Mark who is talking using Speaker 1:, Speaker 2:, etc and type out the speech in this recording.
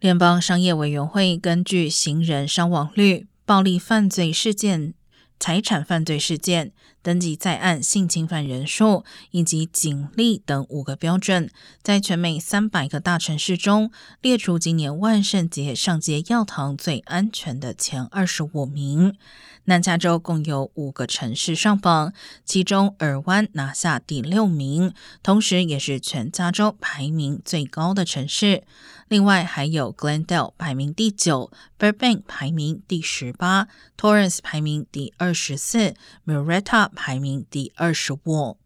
Speaker 1: 联邦商业委员会根据行人伤亡率、暴力犯罪事件、财产犯罪事件。登记在案性侵犯人数以及警力等五个标准，在全美三百个大城市中列出今年万圣节上街药堂最安全的前二十五名。南加州共有五个城市上榜，其中尔湾拿下第六名，同时也是全加州排名最高的城市。另外还有 Glendale 排名第九，Burbank 排名第十八，Torrance 排名第二二十四，Mireta 排名第二十五。